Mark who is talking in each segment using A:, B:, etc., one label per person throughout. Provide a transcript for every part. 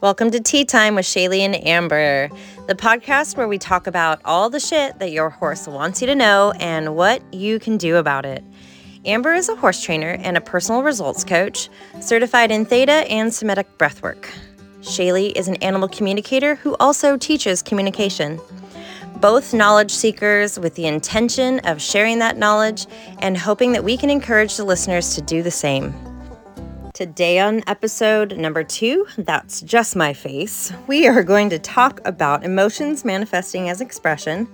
A: Welcome to Tea Time with Shayleigh and Amber, the podcast where we talk about all the shit that your horse wants you to know and what you can do about it. Amber is a horse trainer and a personal results coach, certified in Theta and Somatic breathwork. Shaylee is an animal communicator who also teaches communication. Both knowledge seekers with the intention of sharing that knowledge and hoping that we can encourage the listeners to do the same. Today, on episode number two, That's Just My Face, we are going to talk about emotions manifesting as expression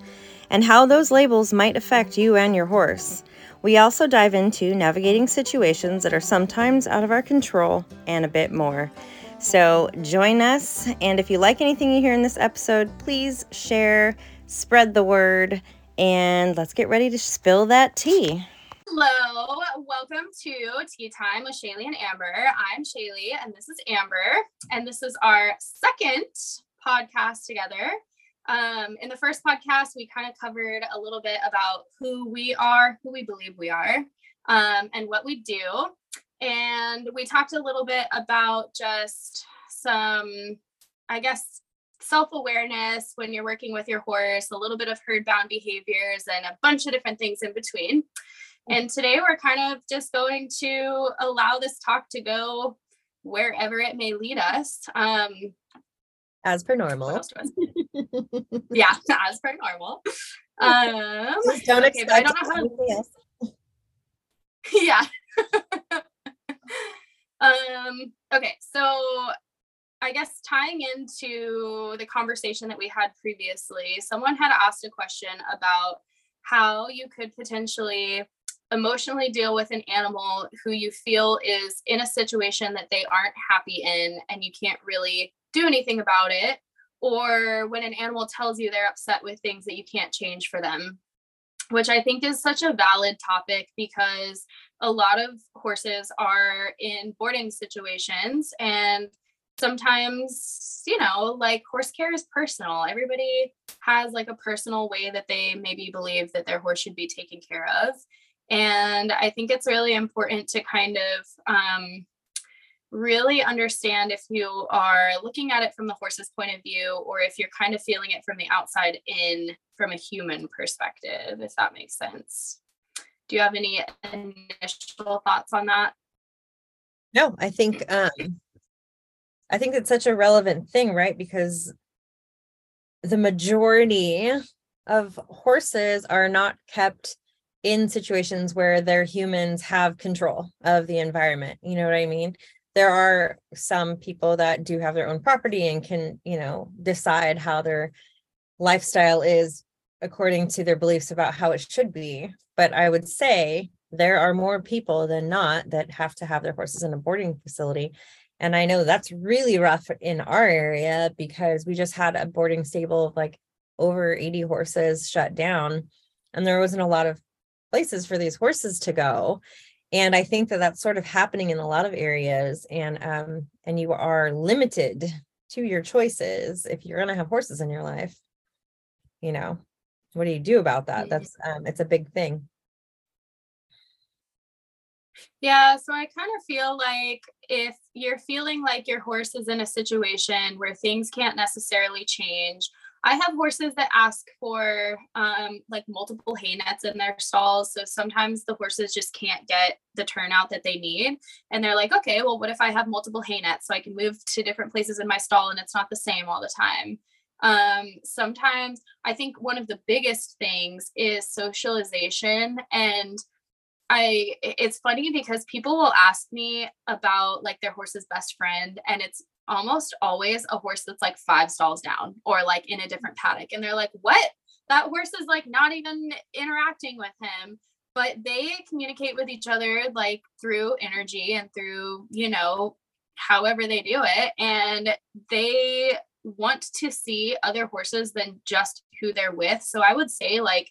A: and how those labels might affect you and your horse. We also dive into navigating situations that are sometimes out of our control and a bit more. So, join us. And if you like anything you hear in this episode, please share, spread the word, and let's get ready to spill that tea.
B: Hello, welcome to Tea Time with Shayleigh and Amber. I'm Shayleigh and this is Amber, and this is our second podcast together. Um, in the first podcast, we kind of covered a little bit about who we are, who we believe we are, um, and what we do. And we talked a little bit about just some, I guess, self awareness when you're working with your horse, a little bit of herd bound behaviors, and a bunch of different things in between. And today we're kind of just going to allow this talk to go wherever it may lead us. Um,
A: as per normal.
B: yeah, as per normal. Um,
A: Just don't okay, expect I don't know
B: how to... yeah. um, okay, so I guess tying into the conversation that we had previously, someone had asked a question about how you could potentially emotionally deal with an animal who you feel is in a situation that they aren't happy in and you can't really do anything about it or when an animal tells you they're upset with things that you can't change for them which i think is such a valid topic because a lot of horses are in boarding situations and sometimes you know like horse care is personal. Everybody has like a personal way that they maybe believe that their horse should be taken care of and I think it's really important to kind of um, really understand if you are looking at it from the horse's point of view or if you're kind of feeling it from the outside in from a human perspective, if that makes sense. Do you have any initial thoughts on that?
A: No, I think um I think it's such a relevant thing, right? Because the majority of horses are not kept in situations where their humans have control of the environment. You know what I mean? There are some people that do have their own property and can, you know, decide how their lifestyle is according to their beliefs about how it should be. But I would say there are more people than not that have to have their horses in a boarding facility. And I know that's really rough in our area because we just had a boarding stable of like over 80 horses shut down. And there wasn't a lot of places for these horses to go and i think that that's sort of happening in a lot of areas and um and you are limited to your choices if you're going to have horses in your life. You know what do you do about that? That's um it's a big thing.
B: Yeah so i kind of feel like if you're feeling like your horse is in a situation where things can't necessarily change I have horses that ask for um, like multiple hay nets in their stalls. So sometimes the horses just can't get the turnout that they need. And they're like, okay, well, what if I have multiple hay nets so I can move to different places in my stall and it's not the same all the time? Um, sometimes I think one of the biggest things is socialization and I it's funny because people will ask me about like their horse's best friend and it's almost always a horse that's like five stalls down or like in a different paddock. And they're like, what? That horse is like not even interacting with him. But they communicate with each other like through energy and through, you know, however they do it. And they want to see other horses than just who they're with. So I would say, like,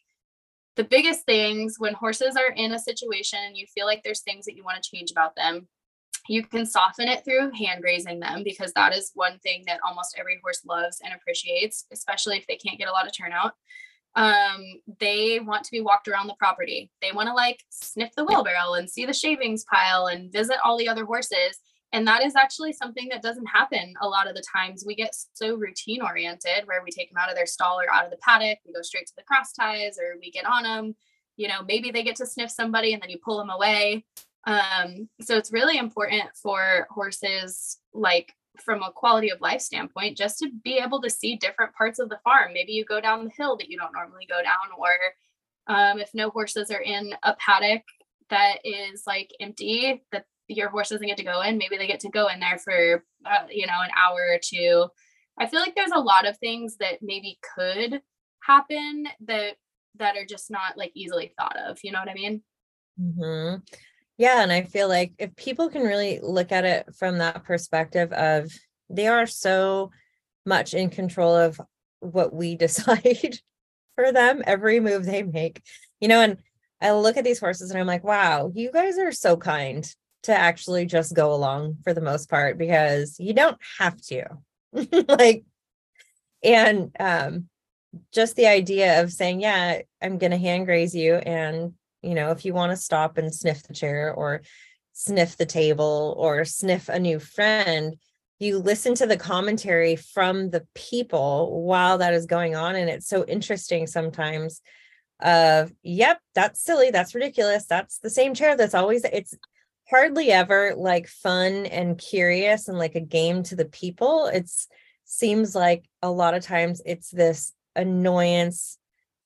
B: the biggest things when horses are in a situation and you feel like there's things that you want to change about them you can soften it through hand grazing them because that is one thing that almost every horse loves and appreciates, especially if they can't get a lot of turnout. Um, they want to be walked around the property. They want to like sniff the wheelbarrow and see the shavings pile and visit all the other horses. and that is actually something that doesn't happen a lot of the times we get so routine oriented where we take them out of their stall or out of the paddock we go straight to the cross ties or we get on them you know maybe they get to sniff somebody and then you pull them away um, so it's really important for horses like from a quality of life standpoint just to be able to see different parts of the farm. Maybe you go down the hill that you don't normally go down or um, if no horses are in a paddock that is like empty that your horse doesn't get to go in maybe they get to go in there for uh, you know an hour or two. I feel like there's a lot of things that maybe could happen that that are just not like easily thought of you know what i mean?
A: Hmm Yeah, and I feel like if people can really look at it from that perspective of they are so much in control of what we decide for them, every move they make, you know, and I look at these horses and I'm like, wow, you guys are so kind to actually just go along for the most part because you don't have to. like, and um, just the idea of saying, yeah, I'm going to hand graze you. And, you know, if you want to stop and sniff the chair or sniff the table or sniff a new friend, you listen to the commentary from the people while that is going on. And it's so interesting sometimes of, yep, that's silly. That's ridiculous. That's the same chair that's always, it's, hardly ever like fun and curious and like a game to the people. It's seems like a lot of times it's this annoyance,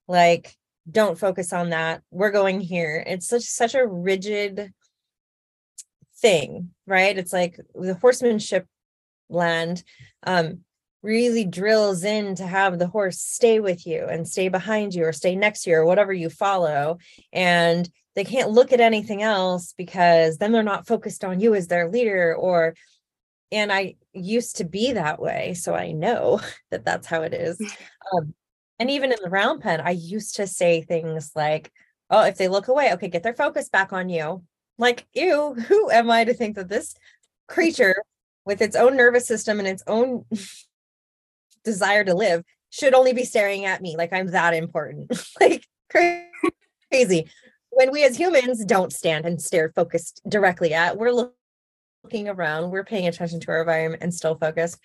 A: like, don't focus on that. We're going here. It's such such a rigid thing, right? It's like the horsemanship land um really drills in to have the horse stay with you and stay behind you or stay next to you or whatever you follow and they can't look at anything else because then they're not focused on you as their leader or and i used to be that way so i know that that's how it is um, and even in the round pen i used to say things like oh if they look away okay get their focus back on you. Like ew who am i to think that this creature with its own nervous system and its own desire to live should only be staring at me like i'm that important? Like crazy. When we as humans don't stand and stare focused directly at, we're looking around, we're paying attention to our environment and still focused.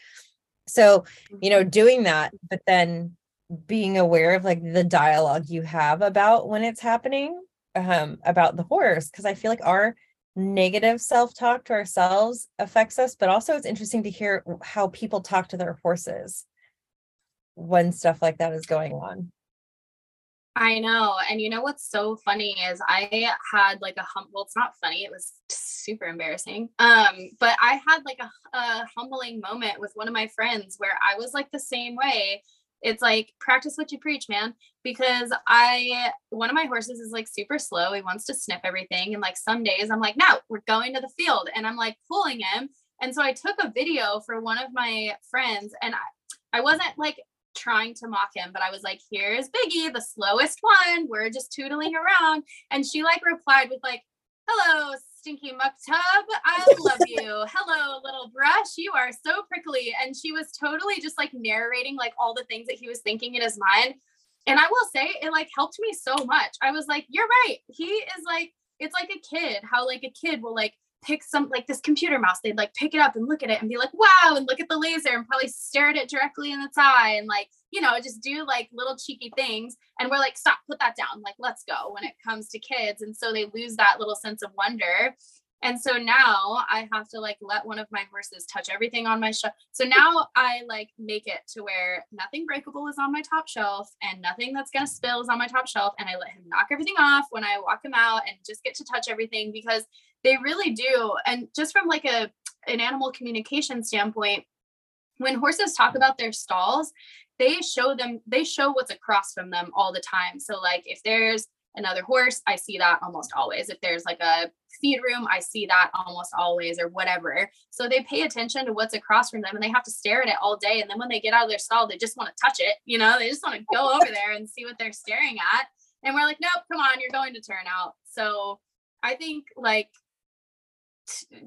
A: So, you know, mm-hmm. doing that, but then being aware of like the dialogue you have about when it's happening um about the horse because I feel like our negative self-talk to ourselves affects us, but also it's interesting to hear how people talk to their horses when stuff like that is going on.
B: I know. And you know what's so funny is I had like a hum well, it's not funny, it was super embarrassing. Um, but I had like a, a humbling moment with one of my friends where I was like the same way. It's like practice what you preach, man. Because I one of my horses is like super slow. He wants to sniff everything. And like some days I'm like, no, we're going to the field. And I'm like pulling him. And so I took a video for one of my friends and I, I wasn't like trying to mock him, but I was like, here's Biggie, the slowest one. We're just tootling around. And she like replied with like, hello, stinky muck tub. I love you. hello, little brush. You are so prickly. And she was totally just like narrating like all the things that he was thinking in his mind. And I will say it like helped me so much. I was like, you're right. He is like, it's like a kid, how like a kid will like pick some like this computer mouse they'd like pick it up and look at it and be like wow and look at the laser and probably stare at it directly in its eye and like you know just do like little cheeky things and we're like stop put that down like let's go when it comes to kids and so they lose that little sense of wonder and so now I have to like let one of my horses touch everything on my shelf. So now I like make it to where nothing breakable is on my top shelf and nothing that's going to spill is on my top shelf. And I let him knock everything off when I walk him out and just get to touch everything because they really do. And just from like a an animal communication standpoint, when horses talk about their stalls, they show them they show what's across from them all the time. So like if there's another horse, I see that almost always. If there's like a feed room, I see that almost always or whatever. So they pay attention to what's across from them and they have to stare at it all day. And then when they get out of their stall, they just want to touch it. You know, they just want to go over there and see what they're staring at. And we're like, nope, come on, you're going to turn out. So I think like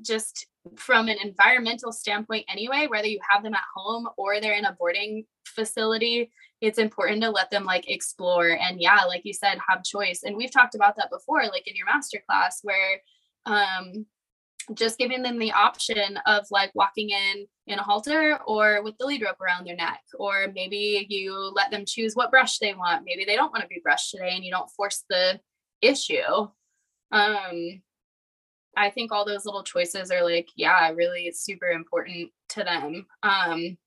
B: just from an environmental standpoint anyway whether you have them at home or they're in a boarding facility it's important to let them like explore and yeah like you said have choice. And we've talked about that before like in your master class where um just giving them the option of like walking in in a halter or with the lead rope around their neck or maybe you let them choose what brush they want. Maybe they don't want to be brushed today and you don't force the issue. Um i think all those little choices are like yeah really super important to them. Um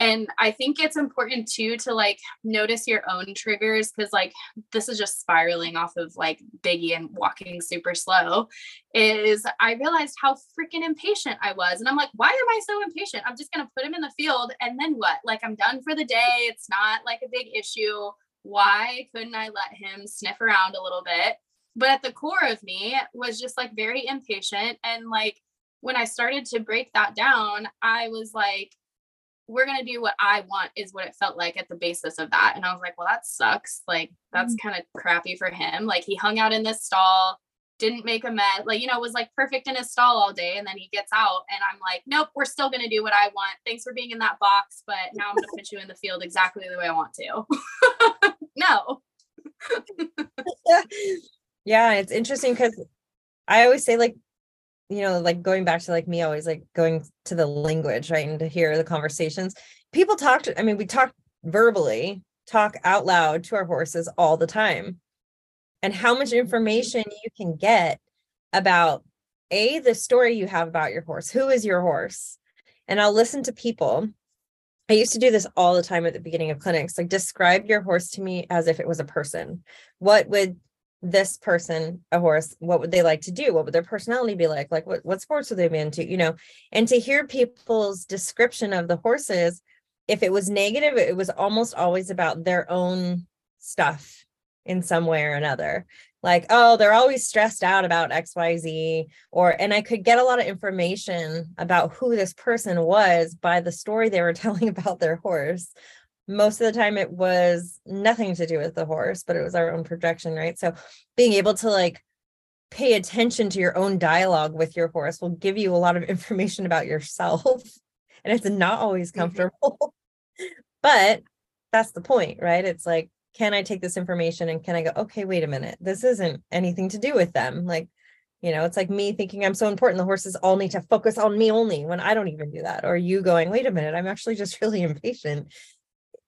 B: and i think it's important too to like notice your own triggers because like this is just spiraling off of like biggie and walking super slow is i realized how freaking impatient i was and i'm like why am i so impatient? I'm just to put him in the field and then what? Like i'm done for the day. It's not like a big issue. Why couldn't i let him sniff around a little bit but at the core of me was just like very impatient and like when i started to break that down i was like we're going to do what I want is what it felt like at the basis of that. And I was like, well, that sucks. Like, that's mm-hmm. kind of crappy for him. Like, he hung out in this stall, didn't make a mess, like, you know, was like perfect in his stall all day. And then he gets out, and I'm like, nope, we're still going to do what I want. Thanks for being in that box, but now I'm going to put you in the field exactly the way I want to. no.
A: yeah, it's interesting because I always say, like, you know, like going back to like me always like going to the language, right? And to hear the conversations. People talk to, I mean, we talk verbally, talk out loud to our horses all the time. And how much mm-hmm. information you can get about a the story you have about your horse. Who is your horse? And I'll listen to people. I used to do this all the time at the beginning of clinics. Like describe your horse to me as if it was a person. What would this person a horse what would they like to do? What would their personality be like? Like what, what sports would they be into you know? And to hear people's description of the horses if it was negative it was almost always about their own stuff in some way or another. Like oh they're always stressed out about xyz or and i could get a lot of information about who this person was by the story they were telling about their horse most of the time it was nothing to do with the horse but it was our own projection right? So being able to like pay attention to your own dialogue with your horse will give you a lot of information about yourself and it's not always mm-hmm. comfortable. But that's the point right? It's like can i take this information and can i go okay wait a minute. This isn't anything to do with them. Like you know it's like me thinking i'm so important the horses all need to focus on me only when i don't even do that or you going wait a minute i'm actually just really impatient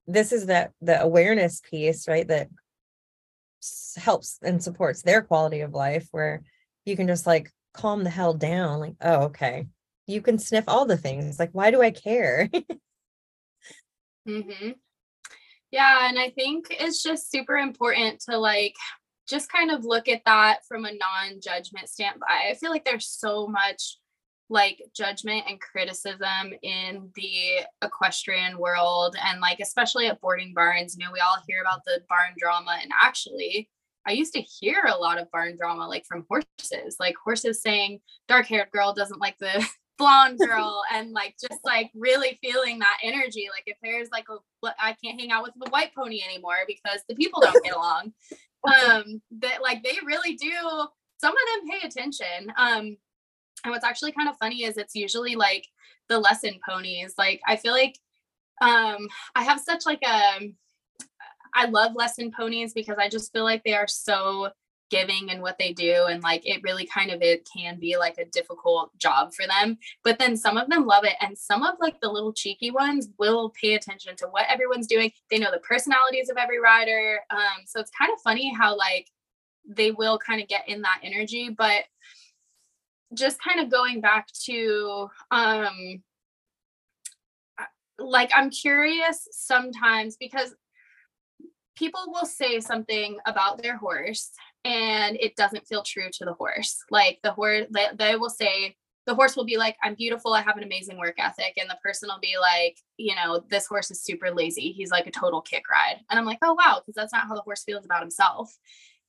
A: this is that the awareness piece right that helps and supports their quality of life where you can just like calm the hell down like oh okay. You can sniff all the things like why do i care?
B: Mm-hmm. yeah and i think it's just super important to like just kind of look at that from a non-judgment standpoint i feel like there's so much like judgment and criticism in the equestrian world and like especially at boarding barns you know we all hear about the barn drama and actually i used to hear a lot of barn drama like from horses like horses saying dark haired girl doesn't like the blonde girl and like just like really feeling that energy like if there's like a i can't hang out with the white pony anymore because the people don't get along. Um that like they really do some of them pay attention um and what's actually kind of funny is it's usually like the lesson ponies. Like I feel like um I have such like a I love lesson ponies because I just feel like they are so giving in what they do and like it really kind of it can be like a difficult job for them but then some of them love it and some of like the little cheeky ones will pay attention to what everyone's doing they know the personalities of every rider um so it's kind of funny how like they will kind of get in that energy but just kind of going back to um like I'm curious sometimes because people will say something about their horse and it doesn't feel true to the horse. Like the horse, they, will say, the horse will be like, I'm beautiful, I have an amazing work ethic. And the person will be like, you know, this horse is super lazy. He's like a total kick ride. And I'm like, oh, wow, because that's not how the horse feels about himself.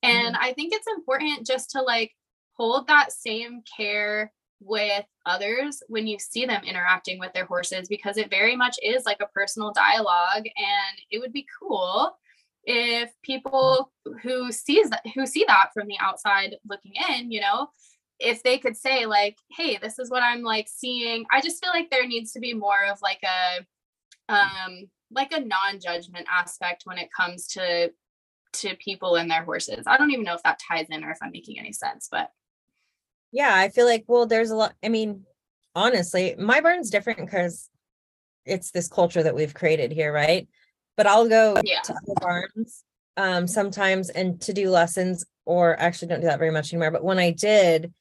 B: And mm-hmm. I think it's important just to like hold that same care with others when you see them interacting with their horses because it very much is like a personal dialogue and it would be cool if people who sees that who see that from the outside looking in you know if they could say like hey this is what i'm like seeing. I just feel like there needs to be more of like a um like a non-judgment aspect when it comes to to people and their horses. I don't even know if that ties in or if i'm making any sense but
A: Yeah, I feel like, well, there's a lot. I mean, honestly, my barn's different because it's this culture that we've created here, right? But I'll go
B: Yeah.
A: to other barns um sometimes and to do lessons, or actually don't do that very much anymore. But when I did,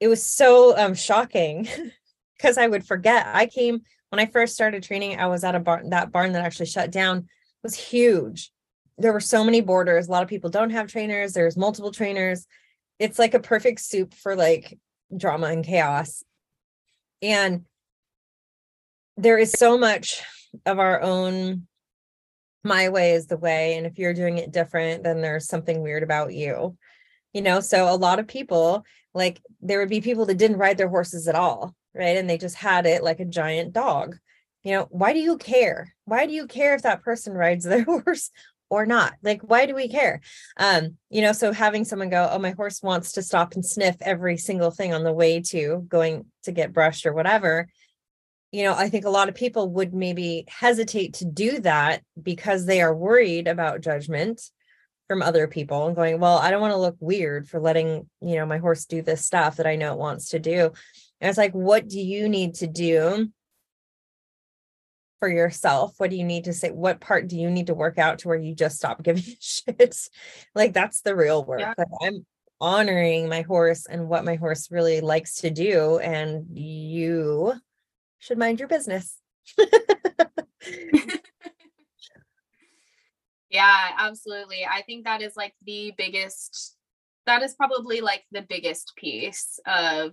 A: it was so um shocking because I would forget. I came when I first started training, I was at a barn, that barn that actually shut down was huge. There were so many boarders A lot of people don't have trainers. There's multiple trainers. It's like a perfect soup for like drama and chaos. And there is so much of our own my way is the way and if you're doing it different then there's something weird about you. You know so a lot of people like there would be people that didn't ride their horses at all right? And they just had it like a giant dog. You know why do you care? Why do you care if that person rides their horse or not like why do we care um you know so having someone go oh my horse wants to stop and sniff every single thing on the way to going to get brushed or whatever you know, I think a lot of people would maybe hesitate to do that because they are worried about judgment from other people and going, well, I don't want to look weird for letting, you know, my horse do this stuff that I know it wants to do. And it's like, what do you need to do for yourself? What do you need to say? What part do you need to work out to where you just stop giving shit? like that's the real work.
B: Yeah.
A: Like I'm honoring my horse and what my horse really likes to do. And you should mind your business.
B: Yeah, absolutely. I think that is like the biggest, that is probably like the biggest piece of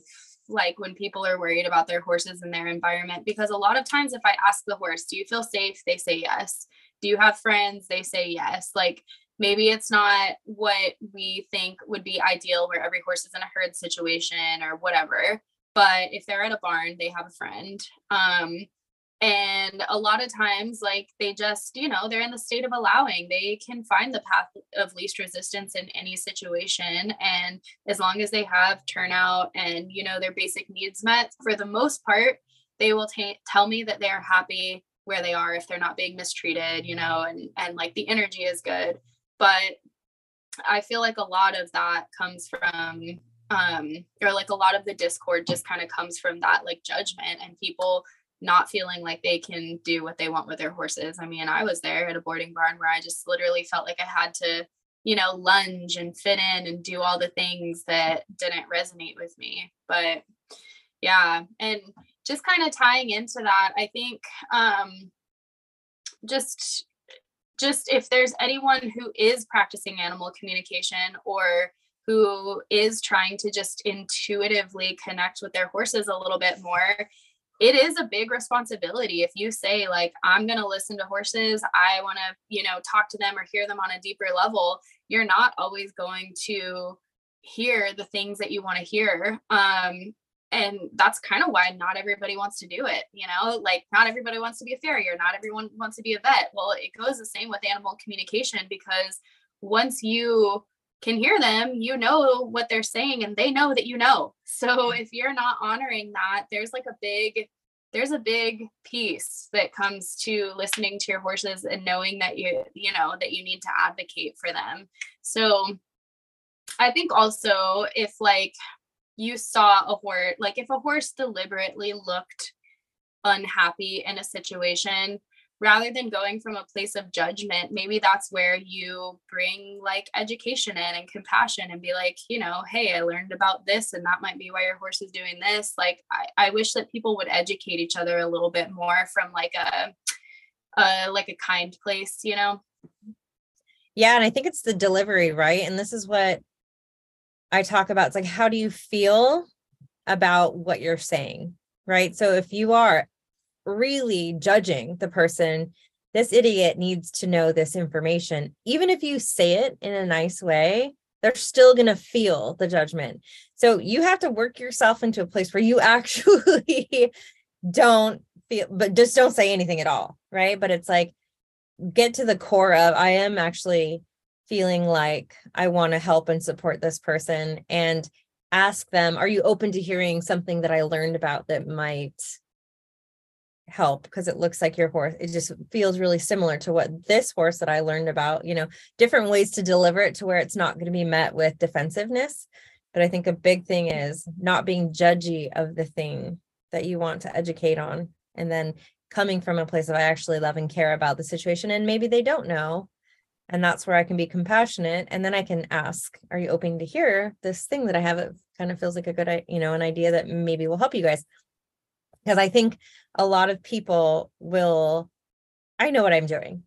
B: like when people are worried about their horses and their environment. Because a lot of times, if I ask the horse, do you feel safe? They say yes. Do you have friends? They say yes. Like maybe it's not what we think would be ideal where every horse is in a herd situation or whatever. But if they're at a barn, they have a friend. Um, and a lot of times like they just you know they're in the state of allowing. They can find the path of least resistance in any situation. And as long as they have turnout and you know their basic needs met for the most part they will ta- tell me that they're happy where they are if they're not being mistreated you know and and like the energy is good. But i feel like a lot of that comes from um or like a lot of the discord just kind of comes from that like judgment and people not feeling like they can do what they want with their horses. I mean, I was there at a boarding barn where I just literally felt like I had to, you know, lunge and fit in and do all the things that didn't resonate with me. But yeah, and just kind of tying into that, I think um just just if there's anyone who is practicing animal communication or who is trying to just intuitively connect with their horses a little bit more it is a big responsibility. If you say like i'm going to listen to horses i want to you know talk to them or hear them on a deeper level you're not always going to hear the things that you want to hear. Um and that's kind of why not everybody wants to do it you know? Like not everybody wants to be a farrier not everyone wants to be a vet. Well it goes the same with animal communication because once you can hear them, you know what they're saying and they know that you know. So mm. if you're not honoring that, there's like a big there's a big piece that comes to listening to your horses and knowing that you you know that you need to advocate for them. So I think also if like you saw a horse like if a horse deliberately looked unhappy in a situation rather than going from a place of judgment maybe that's where you bring like education in and compassion and be like you know hey i learned about this and that might be why your horse is doing this like i, I wish that people would educate each other a little bit more from like a, a like a kind place you know
A: Yeah, and I think it's the delivery, right? And this is what I talk about. It's like, how do you feel about what you're saying? Right. So if you are really judging the person, this idiot needs to know this information, even if you say it in a nice way, they're still going to feel the judgment. So you have to work yourself into a place where you actually don't feel, but just don't say anything at all. Right. But it's like, get to the core of I am actually feeling like I want to help and support this person and ask them, are you open to hearing something that I learned about that might help? Because it looks like your horse, it just feels really similar to what this horse that I learned about, you know, different ways to deliver it to where it's not going to be met with defensiveness. But I think a big thing is not being judgy of the thing that you want to educate on. And then coming from a place of I actually love and care about the situation. And maybe they don't know. And that's where I can be compassionate. And then I can ask, are you open to hear this thing that I have? It kind of feels like a good, you know, an idea that maybe will help you guys. Because I think a lot of people will I know what I'm doing.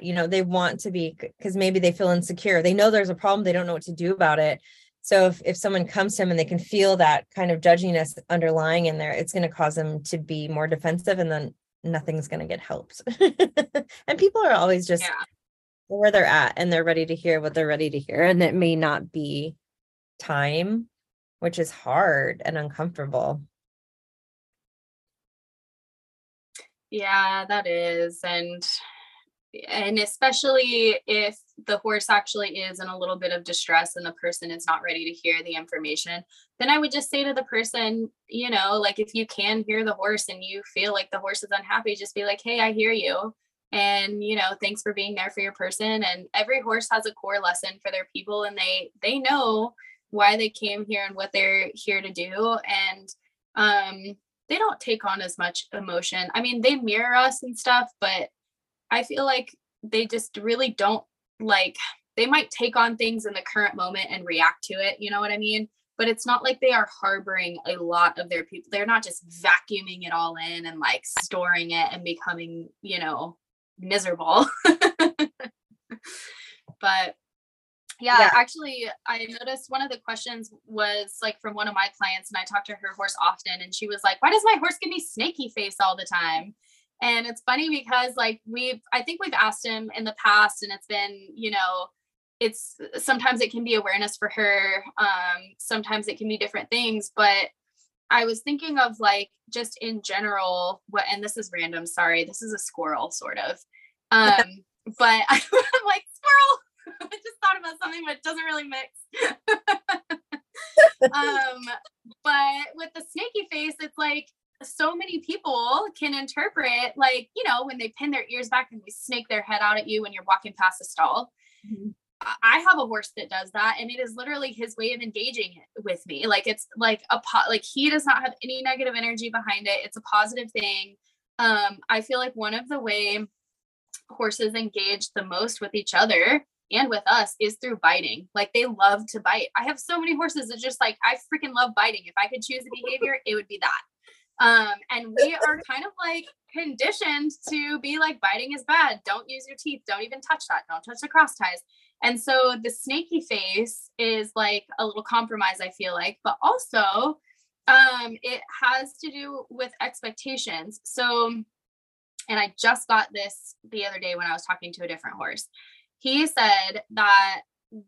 A: You know, they want to be because maybe they feel insecure. They know there's a problem. They don't know what to do about it. So if, if someone comes to them and they can feel that kind of judginess underlying in there, it's going to cause them to be more defensive and then nothing's going to get helped. and people are always just yeah. where they're at and they're ready to hear what they're ready to hear. And it may not be time, which is hard and uncomfortable.
B: Yeah, that is. And and especially if the horse actually is in a little bit of distress and the person is not ready to hear the information then i would just say to the person you know like if you can hear the horse and you feel like the horse is unhappy just be like hey i hear you and you know thanks for being there for your person and every horse has a core lesson for their people and they they know why they came here and what they're here to do and um they don't take on as much emotion. I mean, they mirror us and stuff, but I feel like they just really don't like they might take on things in the current moment and react to it, you know what I mean? But it's not like they are harboring a lot of their people. They're not just vacuuming it all in and like storing it and becoming, you know, miserable. but yeah, yeah, actually, I noticed one of the questions was like from one of my clients, and I talked to her horse often, and she was like, Why does my horse give me snaky face all the time? And it's funny because, like, we've, I think we've asked him in the past, and it's been, you know, it's sometimes it can be awareness for her, um, sometimes it can be different things, but I was thinking of like just in general, what, and this is random, sorry, this is a squirrel sort of. Um, but I'm like, squirrel I just thought about something, but it doesn't really mix. um, but with the snaky face, it's like so many people can interpret, like, you know, when they pin their ears back and they snake their head out at you when you're walking past a stall. Mm-hmm. I have a horse that does that, and it is literally his way of engaging with me. Like it's like a pot, like he does not have any negative energy behind it. It's a positive thing. Um, I feel like one of the way horses engage the most with each other and with us is through biting. Like they love to bite. I have so many horses that just like I freaking love biting. If I could choose a behavior, it would be that. Um, and we are kind of like conditioned to be like biting is bad. Don't use your teeth. Don't even touch that. Don't touch the cross ties. And so the snaky face is like a little compromise, I feel like, but also um, it has to do with expectations. So, and I just got this the other day when I was talking to a different horse he said that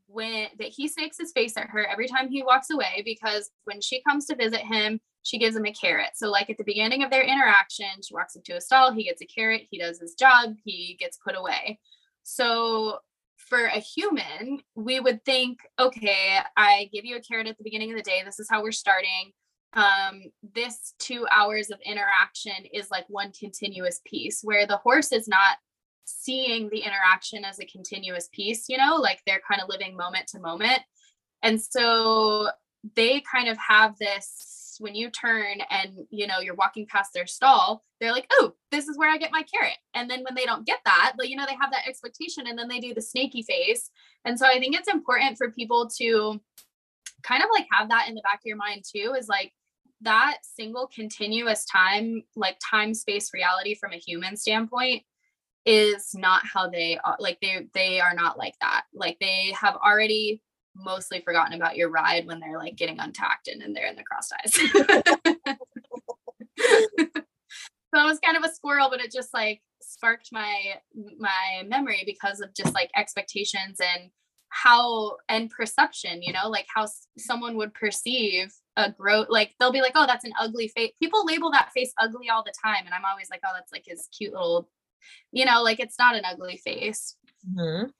B: when that he snakes his face at her every time he walks away because when she comes to visit him she gives him a carrot. So like at the beginning of their interaction she walks into a stall he gets a carrot he does his job he gets put away. So for a human we would think okay i give you a carrot at the beginning of the day this is how we're starting. Um, this two hours of interaction is like one continuous piece where the horse is not seeing the interaction as a continuous piece, you know, like they're kind of living moment to moment. And so they kind of have this when you turn and you know you're walking past their stall they're like oh this is where i get my carrot and then when they don't get that like you know they have that expectation and then they do the snaky face and so i think it's important for people to kind of like have that in the back of your mind too is like that single continuous time like time space reality from a human standpoint is not how they are like they they are not like that. Like they have already mostly forgotten about your ride when they're like getting untacked and, and they're in the cross ties so it was kind of a squirrel but it just like sparked my my memory because of just like expectations and how and perception you know like how someone would perceive a growth like they'll be like oh that's an ugly face people label that face ugly all the time and i'm always like oh that's like his cute little you know, like it's not an ugly face.
A: Mm-hmm.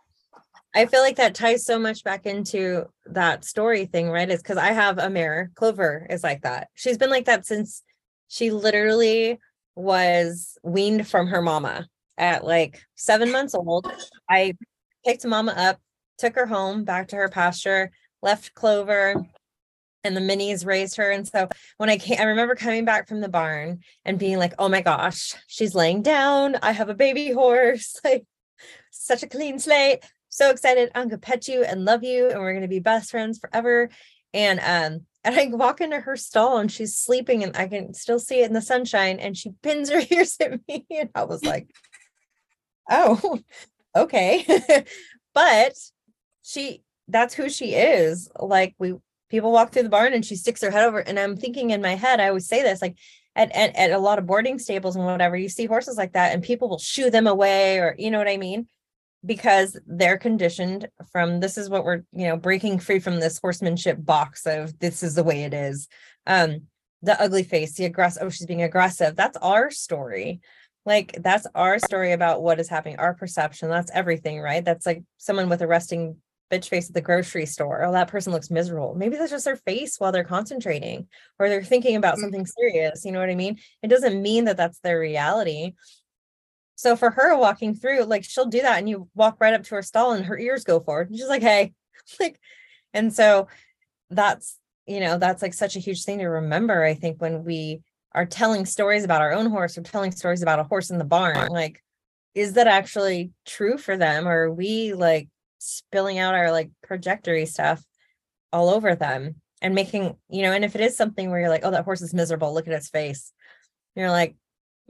A: I feel like that ties so much back into that story thing, right? Is because I have a mare. Clover is like that. She's been like that since she literally was weaned from her mama at like seven months old. I picked mama up, took her home back to her pasture, left Clover. And the minis raised her. And so when I came, I remember coming back from the barn and being like, oh my gosh, she's laying down. I have a baby horse. Like such a clean slate. So excited. I'm gonna pet you and love you, and we're gonna be best friends forever. And um, and I walk into her stall and she's sleeping, and I can still see it in the sunshine. And she pins her ears at me, and I was like, "Oh, okay." but she, that's who she is. Like we people walk through the barn and she sticks her head over and i'm thinking in my head i always say this like at, at, at a lot of boarding stables and whatever you see horses like that and people will shoo them away or you know what i mean? Because they're conditioned from this is what we're you know breaking free from this horsemanship box of this is the way it is. Um the ugly face the aggressive oh she's being aggressive. That's our story. Like that's our story about what is happening our perception that's everything right? That's like someone with a resting bitch face at the grocery store. Oh, that person looks miserable. Maybe that's just their face while they're concentrating or they're thinking about mm. something serious. You know what I mean? It doesn't mean that that's their reality. So for her walking through, like she'll do that and you walk right up to her stall and her ears go forward. And she's like, hey, like, and so that's, you know, that's like such a huge thing to remember. I think when we are telling stories about our own horse or telling stories about a horse in the barn, like, is that actually true for them? Or are we like spilling out our like trajectory stuff all over them and making, you know, and if it is something where you're like, oh, that horse is miserable, look at its face. You're like,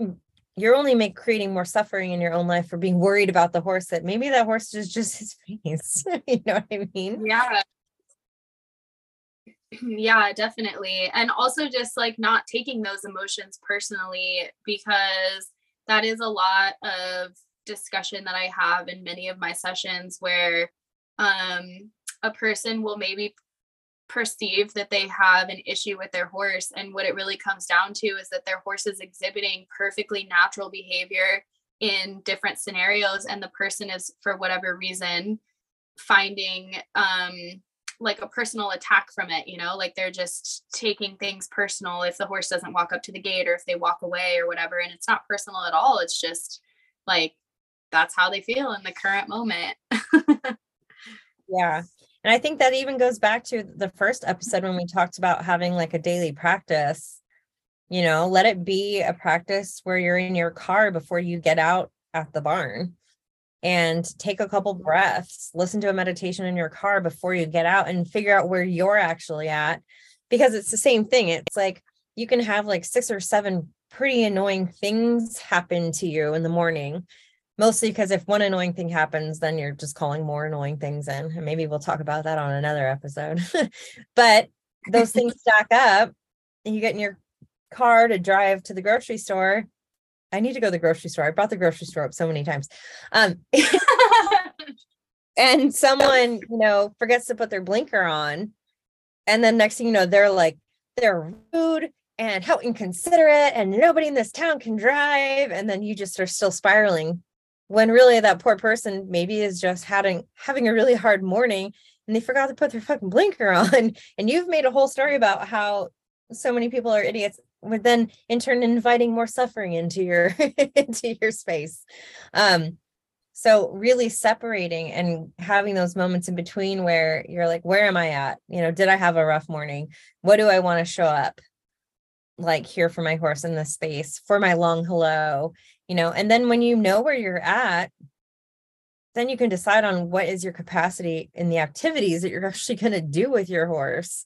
A: mm, you're only make creating more suffering in your own life for being worried about the horse that maybe that horse is just his face. you know what I mean?
B: Yeah. Yeah, definitely. And also just like not taking those emotions personally because that is a lot of discussion that I have in many of my sessions where um, a person will maybe perceive that they have an issue with their horse. And what it really comes down to is that their horse is exhibiting perfectly natural behavior in different scenarios. And the person is, for whatever reason, finding um, like a personal attack from it, you know, like they're just taking things personal if the horse doesn't walk up to the gate or if they walk away or whatever. And it's not personal at all. It's just like that's how they feel in the current moment.
A: yeah. And I think that even goes back to the first episode when we talked about having like a daily practice. You know, let it be a practice where you're in your car before you get out at the barn and take a couple breaths, listen to a meditation in your car before you get out and figure out where you're actually at because it's the same thing. It's like you can have like six or seven pretty annoying things happen to you in the morning mostly because if one annoying thing happens then you're just calling more annoying things in and maybe we'll talk about that on another episode. But those things stack up and you get in your car to drive to the grocery store. I need to go to the grocery store. I brought the grocery store up so many times. Um and someone you know forgets to put their blinker on and then next thing you know they're like they're rude and how inconsiderate and nobody in this town can drive and then you just are still spiraling when really that poor person maybe is just having having a really hard morning and they forgot to put their fucking blinker on. And you've made a whole story about how so many people are idiots but then in turn inviting more suffering into your into your space. Um so really separating and having those moments in between where you're like where am i at? You know did i have a rough morning? What do i want to show up like here for my horse in this space for my long hello you know and then when you know where you're at then you can decide on what is your capacity in the activities that you're actually going to do with your horse.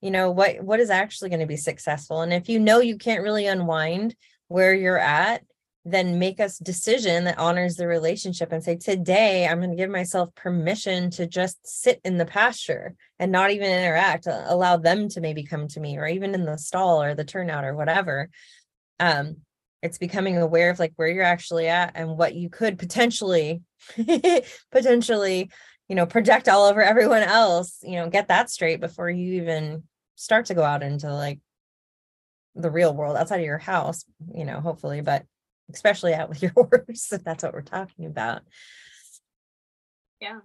A: You know what what is actually going to be successful and if you know you can't really unwind where you're at then make us decision that honors the relationship and say today i'm going to give myself permission to just sit in the pasture and not even interact allow them to maybe come to me or even in the stall or the turnout or whatever. Um it's becoming aware of like where you're actually at and what you could potentially potentially you know project all over everyone else you know get that straight before you even start to go out into like the real world outside of your house you know hopefully but especially out with your horse if that's what we're talking about
B: yeah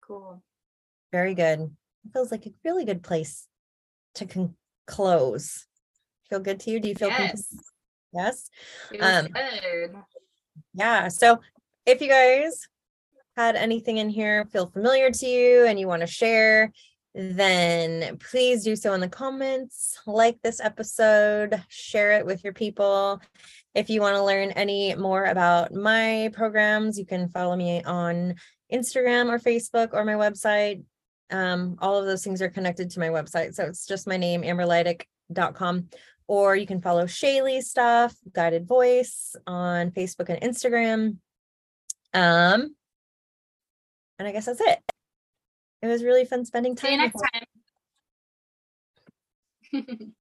B: cool
A: very good it feels like a really good place to con- close feel good to you? Do you feel
B: yes?
A: Yes. Um, good. Yeah. So if you guys had anything in here feel familiar to you and you want to share, then please do so in the comments, like this episode, share it with your people. If you want to learn any more about my programs, you can follow me on Instagram or Facebook or my website. Um, all of those things are connected to my website. So it's just my name, amberlydic.com. Or you can follow Shayleigh stuff, guided voice on Facebook and Instagram. Um, and I guess that's it. It was really fun spending
B: See you
A: time. with
B: next time.